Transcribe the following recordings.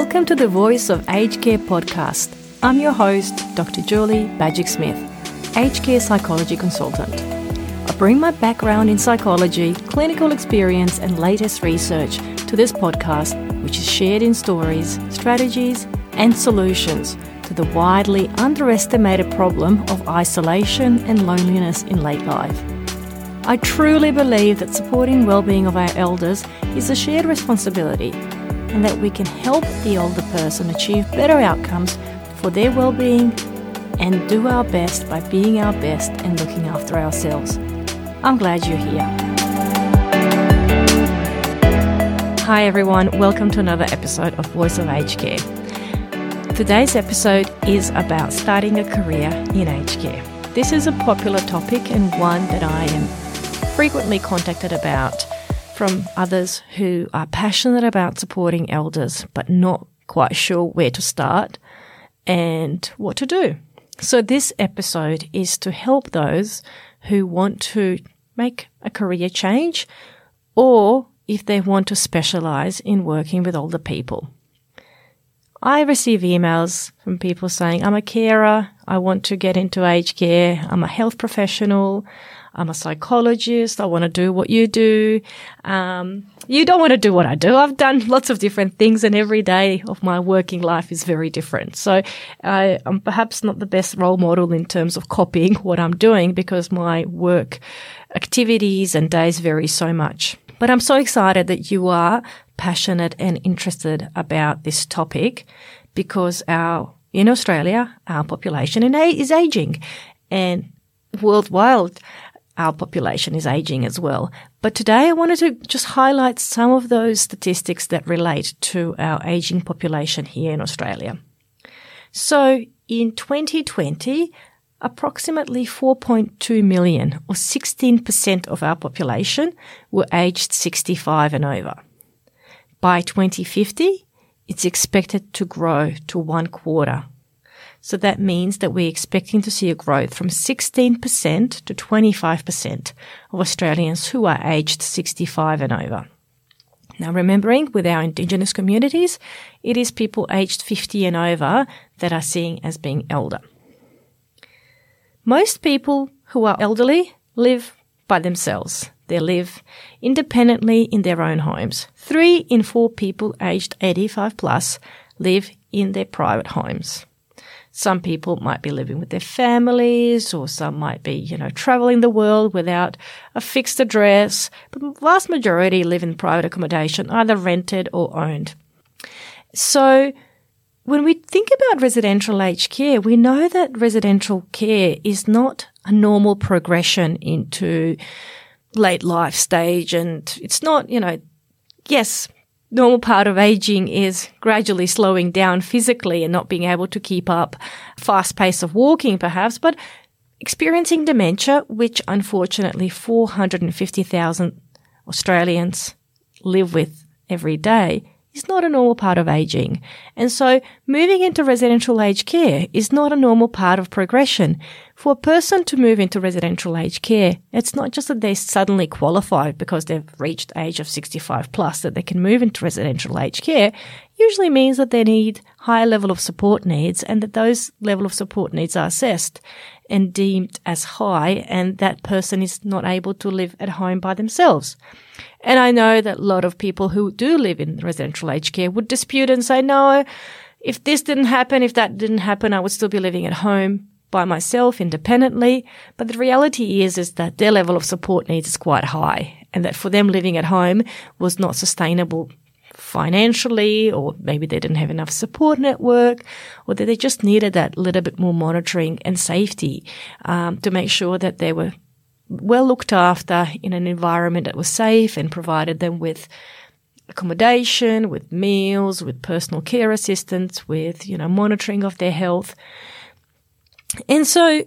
Welcome to the Voice of Aged Care podcast. I'm your host, Dr. Julie Bajic Smith, aged care psychology consultant. I bring my background in psychology, clinical experience, and latest research to this podcast, which is shared in stories, strategies, and solutions to the widely underestimated problem of isolation and loneliness in late life. I truly believe that supporting well-being of our elders is a shared responsibility and that we can help the older person achieve better outcomes for their well-being and do our best by being our best and looking after ourselves. I'm glad you're here. Hi everyone, welcome to another episode of Voice of Aged Care. Today's episode is about starting a career in aged care. This is a popular topic and one that I am frequently contacted about from others who are passionate about supporting elders but not quite sure where to start and what to do. So this episode is to help those who want to make a career change or if they want to specialize in working with older people. I receive emails from people saying, I'm a carer. I want to get into aged care. I'm a health professional. I'm a psychologist. I want to do what you do. Um, you don't want to do what I do. I've done lots of different things and every day of my working life is very different. So I, am perhaps not the best role model in terms of copying what I'm doing because my work activities and days vary so much. But I'm so excited that you are passionate and interested about this topic because our in Australia, our population is aging and worldwide, our population is aging as well. But today I wanted to just highlight some of those statistics that relate to our aging population here in Australia. So in 2020, approximately 4.2 million or 16% of our population were aged 65 and over. By 2050, it's expected to grow to one quarter so that means that we're expecting to see a growth from 16% to 25% of Australians who are aged 65 and over. Now, remembering with our Indigenous communities, it is people aged 50 and over that are seen as being elder. Most people who are elderly live by themselves. They live independently in their own homes. Three in four people aged 85 plus live in their private homes. Some people might be living with their families or some might be, you know, traveling the world without a fixed address, but the vast majority live in private accommodation, either rented or owned. So when we think about residential aged care, we know that residential care is not a normal progression into late life stage and it's not, you know, yes, normal part of aging is gradually slowing down physically and not being able to keep up fast pace of walking perhaps, but experiencing dementia, which unfortunately 450,000 Australians live with every day, is not a normal part of aging. And so moving into residential aged care is not a normal part of progression. For a person to move into residential aged care, it's not just that they suddenly qualify because they've reached age of 65 plus that they can move into residential aged care. Usually means that they need higher level of support needs and that those level of support needs are assessed and deemed as high and that person is not able to live at home by themselves. And I know that a lot of people who do live in residential aged care would dispute and say, no, if this didn't happen, if that didn't happen, I would still be living at home by myself independently. But the reality is, is that their level of support needs is quite high and that for them living at home was not sustainable financially, or maybe they didn't have enough support network, or that they just needed that little bit more monitoring and safety um, to make sure that they were well looked after in an environment that was safe and provided them with accommodation, with meals, with personal care assistance, with, you know, monitoring of their health. And so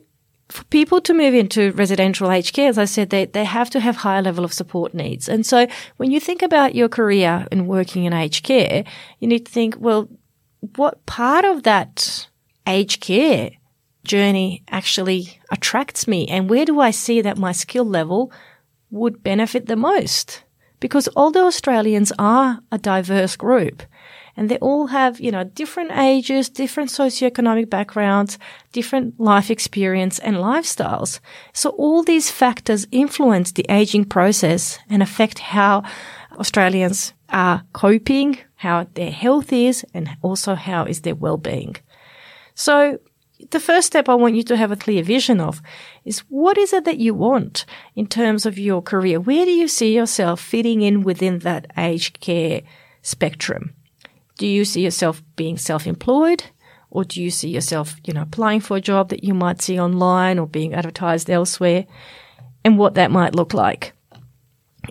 for people to move into residential aged care, as I said, they, they have to have higher level of support needs. And so when you think about your career and working in aged care, you need to think, well, what part of that aged care journey actually attracts me and where do I see that my skill level would benefit the most? Because older Australians are a diverse group And they all have, you know, different ages, different socioeconomic backgrounds, different life experience and lifestyles. So all these factors influence the aging process and affect how Australians are coping, how their health is, and also how is their well-being. So the first step I want you to have a clear vision of is what is it that you want in terms of your career? Where do you see yourself fitting in within that aged care spectrum? Do you see yourself being self-employed? Or do you see yourself, you know, applying for a job that you might see online or being advertised elsewhere and what that might look like?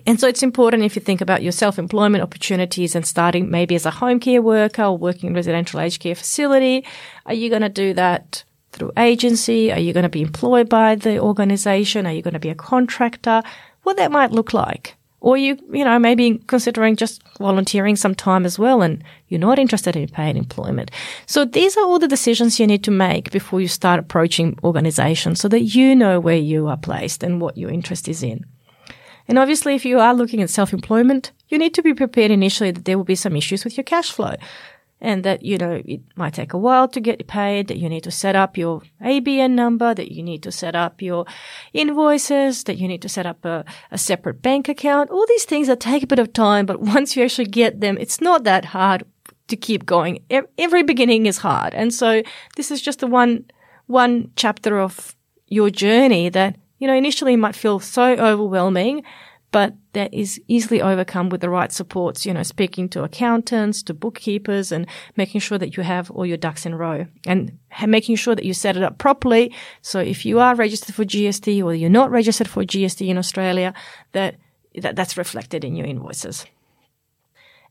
And so it's important if you think about your self-employment opportunities and starting maybe as a home care worker or working in a residential aged care facility. Are you going to do that through agency? Are you going to be employed by the organization? Are you going to be a contractor? What that might look like. Or you, you know, maybe considering just volunteering some time as well and you're not interested in paid employment. So these are all the decisions you need to make before you start approaching organizations so that you know where you are placed and what your interest is in. And obviously, if you are looking at self-employment, you need to be prepared initially that there will be some issues with your cash flow and that, you know, it might take a while to get paid, that you need to set up your ABN number, that you need to set up your invoices, that you need to set up a, a separate bank account. All these things that take a bit of time, but once you actually get them, it's not that hard to keep going. Every beginning is hard. And so this is just the one, one chapter of your journey that you know, initially might feel so overwhelming, but that is easily overcome with the right supports, you know, speaking to accountants, to bookkeepers and making sure that you have all your ducks in a row and making sure that you set it up properly. So if you are registered for GST or you're not registered for GST in Australia, that, that that's reflected in your invoices.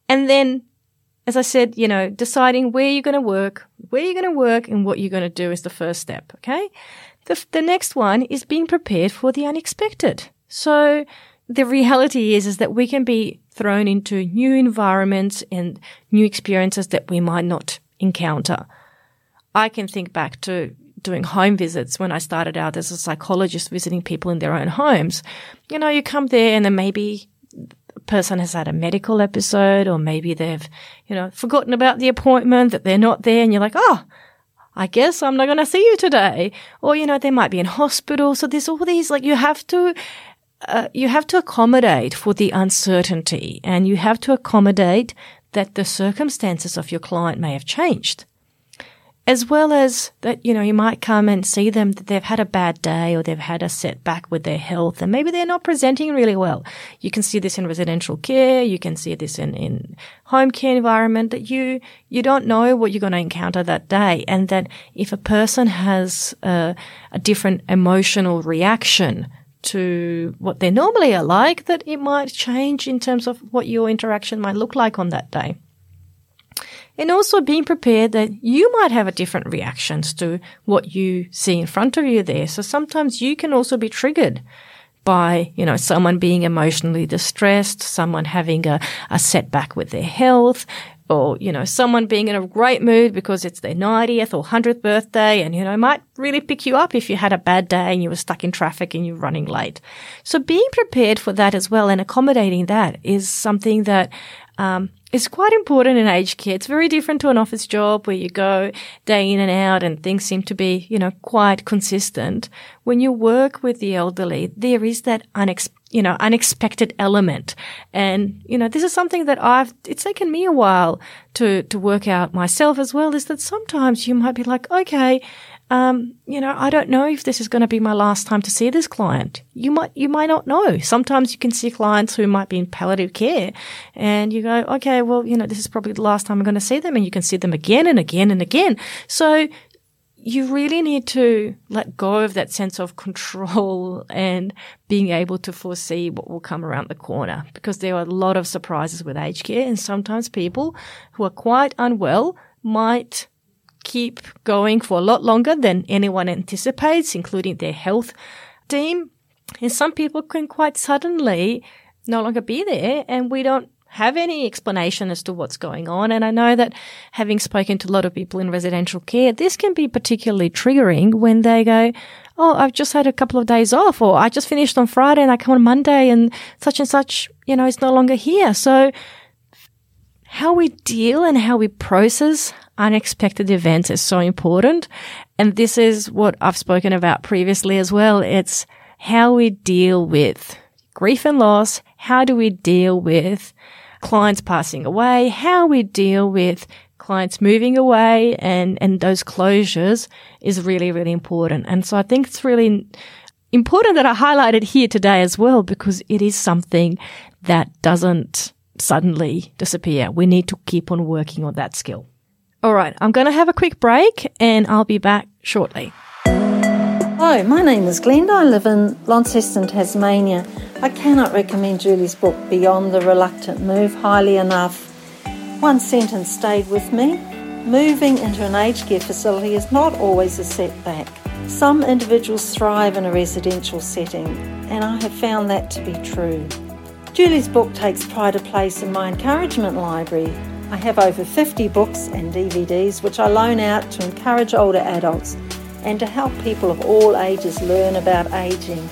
And then as I said, you know, deciding where you're going to work, where you're going to work and what you're going to do is the first step. Okay. The, the next one is being prepared for the unexpected. So the reality is, is that we can be thrown into new environments and new experiences that we might not encounter. I can think back to doing home visits when I started out as a psychologist visiting people in their own homes. You know, you come there and then maybe a person has had a medical episode or maybe they've, you know, forgotten about the appointment that they're not there and you're like, oh, I guess I'm not going to see you today. Or, you know, they might be in hospital. So there's all these, like, you have to, uh, you have to accommodate for the uncertainty and you have to accommodate that the circumstances of your client may have changed as well as that, you know, you might come and see them that they've had a bad day or they've had a setback with their health and maybe they're not presenting really well. You can see this in residential care. You can see this in, in home care environment that you, you don't know what you're going to encounter that day. And that if a person has a, a different emotional reaction to what they normally are like, that it might change in terms of what your interaction might look like on that day and also being prepared that you might have a different reactions to what you see in front of you there. So sometimes you can also be triggered by, you know, someone being emotionally distressed, someone having a, a setback with their health, or, you know, someone being in a great mood because it's their 90th or 100th birthday and, you know, might really pick you up if you had a bad day and you were stuck in traffic and you're running late. So being prepared for that as well and accommodating that is something that, um, is quite important in aged care. It's very different to an office job where you go day in and out and things seem to be, you know, quite consistent. When you work with the elderly, there is that unex- you know, unexpected element. And, you know, this is something that I've, it's taken me a while to, to work out myself as well is that sometimes you might be like, okay, um, you know, I don't know if this is going to be my last time to see this client. You might, you might not know. Sometimes you can see clients who might be in palliative care and you go, okay, well, you know, this is probably the last time I'm going to see them and you can see them again and again and again. So you really need to let go of that sense of control and being able to foresee what will come around the corner because there are a lot of surprises with aged care and sometimes people who are quite unwell might keep going for a lot longer than anyone anticipates, including their health team. And some people can quite suddenly no longer be there and we don't have any explanation as to what's going on. And I know that having spoken to a lot of people in residential care, this can be particularly triggering when they go, Oh, I've just had a couple of days off or I just finished on Friday and I come on Monday and such and such, you know, is no longer here. So how we deal and how we process unexpected events is so important. And this is what I've spoken about previously as well. It's how we deal with grief and loss. How do we deal with clients passing away? How we deal with clients moving away and, and those closures is really, really important. And so I think it's really important that I highlight it here today as well, because it is something that doesn't suddenly disappear. We need to keep on working on that skill. All right. I'm going to have a quick break and I'll be back shortly. Hello, my name is Glenda. I live in Launceston, Tasmania. I cannot recommend Julie's book, Beyond the Reluctant Move, highly enough. One sentence stayed with me. Moving into an aged care facility is not always a setback. Some individuals thrive in a residential setting, and I have found that to be true. Julie's book takes pride of place in my encouragement library. I have over 50 books and DVDs which I loan out to encourage older adults and to help people of all ages learn about aging.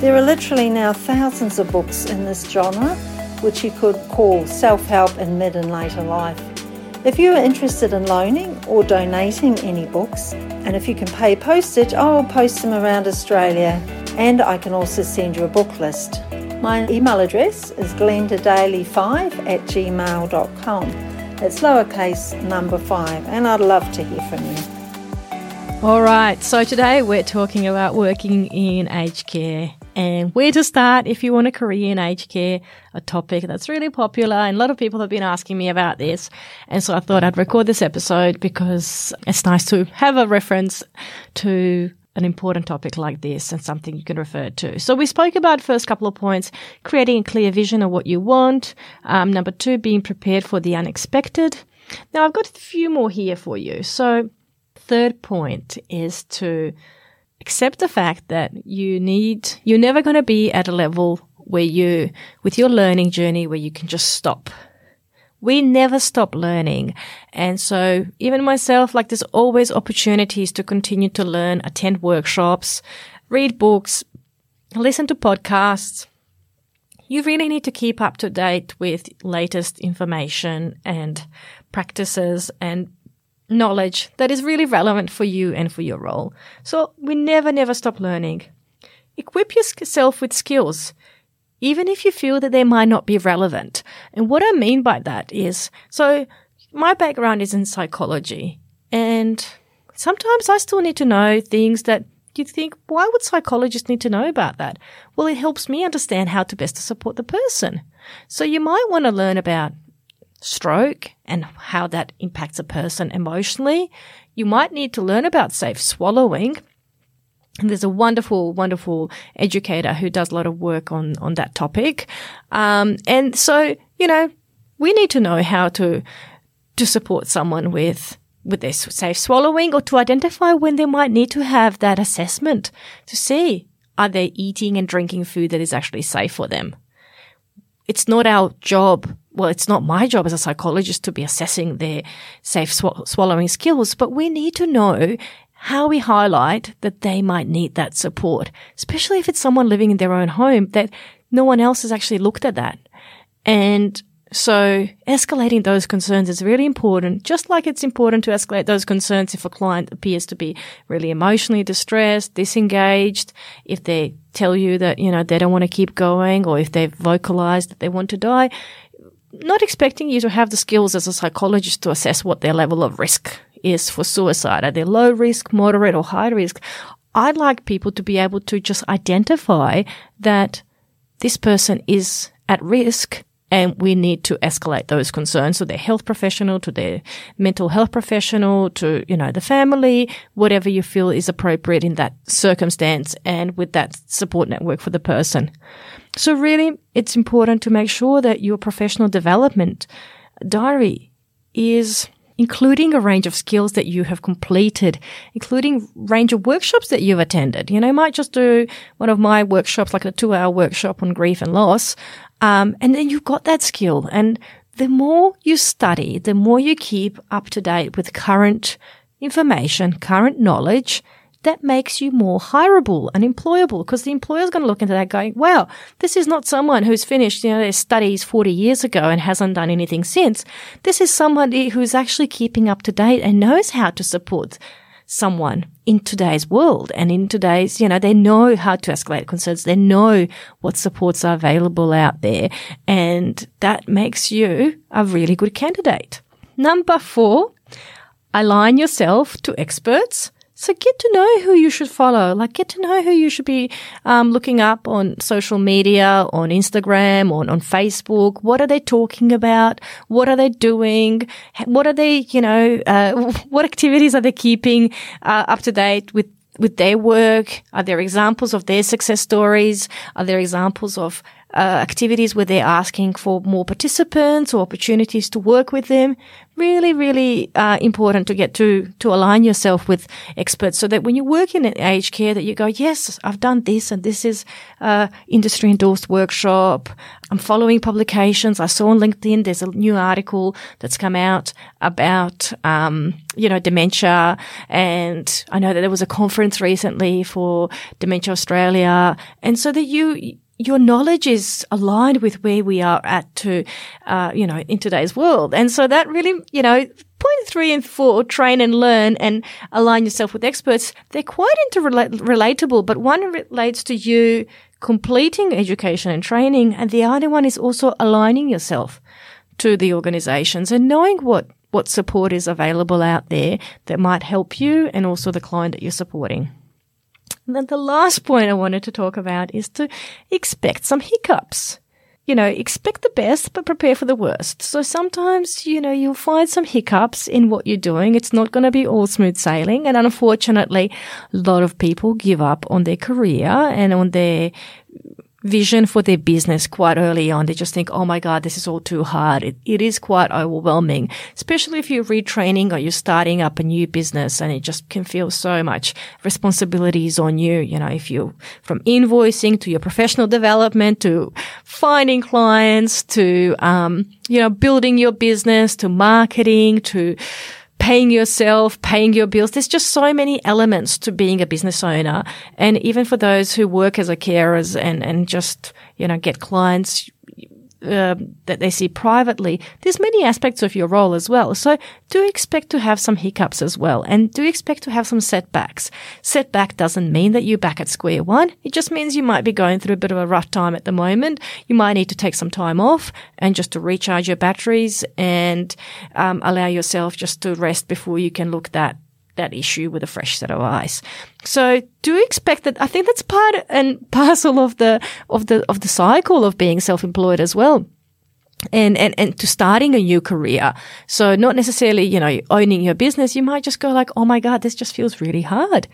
There are literally now thousands of books in this genre, which you could call self help in mid and later life. If you are interested in loaning or donating any books, and if you can pay postage, I will post them around Australia and I can also send you a book list. My email address is glendadaily5 at gmail.com. It's lowercase number 5 and I'd love to hear from you. All right, so today we're talking about working in aged care and where to start if you want a career in aged care, a topic that's really popular. And a lot of people have been asking me about this. And so I thought I'd record this episode because it's nice to have a reference to an important topic like this and something you can refer to. So we spoke about first couple of points, creating a clear vision of what you want. Um, number two, being prepared for the unexpected. Now I've got a few more here for you. So third point is to accept the fact that you need, you're never going to be at a level where you, with your learning journey, where you can just stop we never stop learning. And so even myself, like there's always opportunities to continue to learn, attend workshops, read books, listen to podcasts. You really need to keep up to date with latest information and practices and knowledge that is really relevant for you and for your role. So we never, never stop learning. Equip yourself with skills even if you feel that they might not be relevant. And what I mean by that is, so my background is in psychology and sometimes I still need to know things that you think, why would psychologists need to know about that? Well, it helps me understand how to best to support the person. So you might want to learn about stroke and how that impacts a person emotionally. You might need to learn about safe swallowing and there's a wonderful, wonderful educator who does a lot of work on, on that topic. Um, and so, you know, we need to know how to, to support someone with, with their safe swallowing or to identify when they might need to have that assessment to see are they eating and drinking food that is actually safe for them. It's not our job. Well, it's not my job as a psychologist to be assessing their safe sw- swallowing skills, but we need to know how we highlight that they might need that support, especially if it's someone living in their own home that no one else has actually looked at that. And so escalating those concerns is really important, just like it's important to escalate those concerns if a client appears to be really emotionally distressed, disengaged, if they tell you that, you know, they don't want to keep going or if they've vocalized that they want to die. Not expecting you to have the skills as a psychologist to assess what their level of risk is for suicide. Are they low risk, moderate, or high risk? I'd like people to be able to just identify that this person is at risk and we need to escalate those concerns to their health professional, to their mental health professional, to, you know, the family, whatever you feel is appropriate in that circumstance and with that support network for the person. So really, it's important to make sure that your professional development diary is including a range of skills that you have completed, including range of workshops that you've attended. You know, you might just do one of my workshops, like a two hour workshop on grief and loss. Um, and then you've got that skill. And the more you study, the more you keep up to date with current information, current knowledge, that makes you more hireable and employable because the employer is going to look into that going, well, this is not someone who's finished, you know, their studies 40 years ago and hasn't done anything since. This is somebody who's actually keeping up to date and knows how to support someone in today's world and in today's, you know, they know how to escalate concerns. They know what supports are available out there. And that makes you a really good candidate. Number four, align yourself to experts so get to know who you should follow. Like get to know who you should be um, looking up on social media, on Instagram, on on Facebook. What are they talking about? What are they doing? What are they, you know, uh, what activities are they keeping uh, up to date with with their work? Are there examples of their success stories? Are there examples of uh, activities where they're asking for more participants or opportunities to work with them. Really, really uh, important to get to to align yourself with experts, so that when you work in aged care, that you go, yes, I've done this, and this is uh, industry endorsed workshop. I'm following publications. I saw on LinkedIn there's a new article that's come out about um, you know dementia, and I know that there was a conference recently for Dementia Australia, and so that you your knowledge is aligned with where we are at to, uh, you know, in today's world. And so that really, you know, point three and four, train and learn and align yourself with experts. They're quite interrelatable, but one relates to you completing education and training. And the other one is also aligning yourself to the organizations and knowing what, what support is available out there that might help you and also the client that you're supporting. And then the last point I wanted to talk about is to expect some hiccups. You know, expect the best, but prepare for the worst. So sometimes, you know, you'll find some hiccups in what you're doing. It's not going to be all smooth sailing. And unfortunately, a lot of people give up on their career and on their vision for their business quite early on. They just think, oh my God, this is all too hard. It, it is quite overwhelming, especially if you're retraining or you're starting up a new business and it just can feel so much responsibilities on you. You know, if you from invoicing to your professional development to finding clients to, um, you know, building your business to marketing to, paying yourself, paying your bills. There's just so many elements to being a business owner. And even for those who work as a carers and, and just, you know, get clients, um, that they see privately, there's many aspects of your role as well. So do expect to have some hiccups as well, and do expect to have some setbacks. Setback doesn't mean that you're back at square one. It just means you might be going through a bit of a rough time at the moment. You might need to take some time off and just to recharge your batteries and um, allow yourself just to rest before you can look that that issue with a fresh set of eyes. So do expect that. I think that's part and parcel of the, of the, of the cycle of being self-employed as well. And, and, and to starting a new career. So not necessarily, you know, owning your business. You might just go like, Oh my God, this just feels really hard.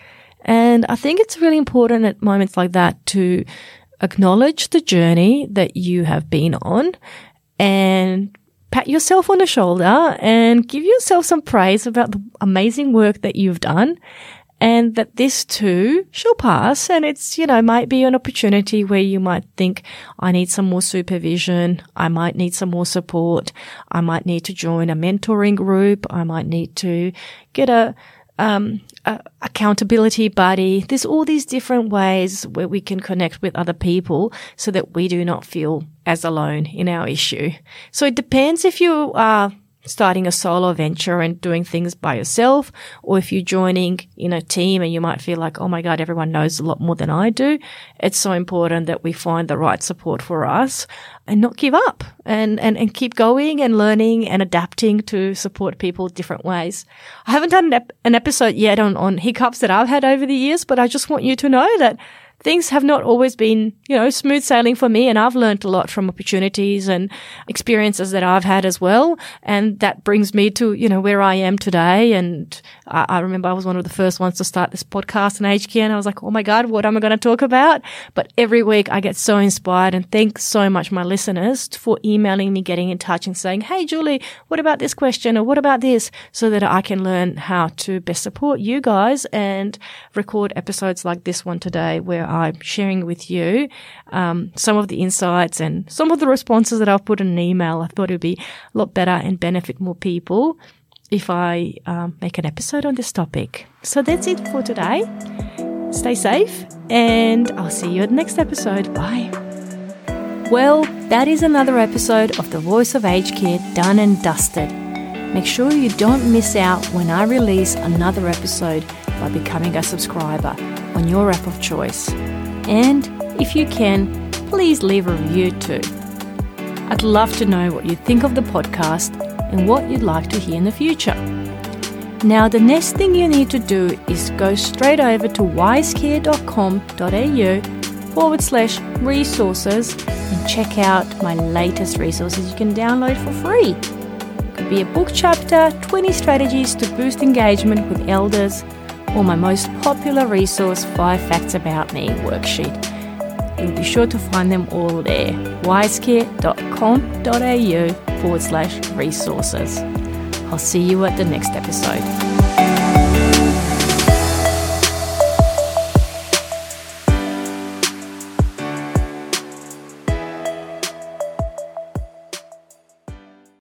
And I think it's really important at moments like that to acknowledge the journey that you have been on and pat yourself on the shoulder and give yourself some praise about the amazing work that you've done and that this too shall pass. And it's, you know, might be an opportunity where you might think, I need some more supervision. I might need some more support. I might need to join a mentoring group. I might need to get a, um, a accountability buddy. There's all these different ways where we can connect with other people so that we do not feel as alone in our issue. So it depends if you are starting a solo venture and doing things by yourself, or if you're joining in a team and you might feel like, oh my God, everyone knows a lot more than I do. It's so important that we find the right support for us and not give up and, and, and keep going and learning and adapting to support people different ways. I haven't done an, ep- an episode yet on, on hiccups that I've had over the years, but I just want you to know that things have not always been, you know, smooth sailing for me. And I've learned a lot from opportunities and experiences that I've had as well. And that brings me to, you know, where I am today. And I, I remember I was one of the first ones to start this podcast in aged care and I was like, oh my God, what am I going to talk about? But every week I get so inspired and thanks so much my listeners for emailing me, getting in touch and saying, Hey, Julie, what about this question or what about this? So that I can learn how to best support you guys and record episodes like this one today where I'm sharing with you um, some of the insights and some of the responses that I've put in an email. I thought it would be a lot better and benefit more people. if I um, make an episode on this topic. So that's it for today. Stay safe, and I'll see you at the next episode. Bye. Well, that is another episode of the Voice of Aged Care done and dusted. Make sure you don't miss out when I release another episode by becoming a subscriber on your app of choice. And if you can, please leave a review too. I'd love to know what you think of the podcast and what you'd like to hear in the future. Now, the next thing you need to do is go straight over to wisecare.com.au forward slash resources and check out my latest resources you can download for free. It could be a book chapter, 20 strategies to boost engagement with elders, or my most popular resource, 5 Facts About Me worksheet. You'll be sure to find them all there. wisecare.com.au forward slash resources. I'll see you at the next episode.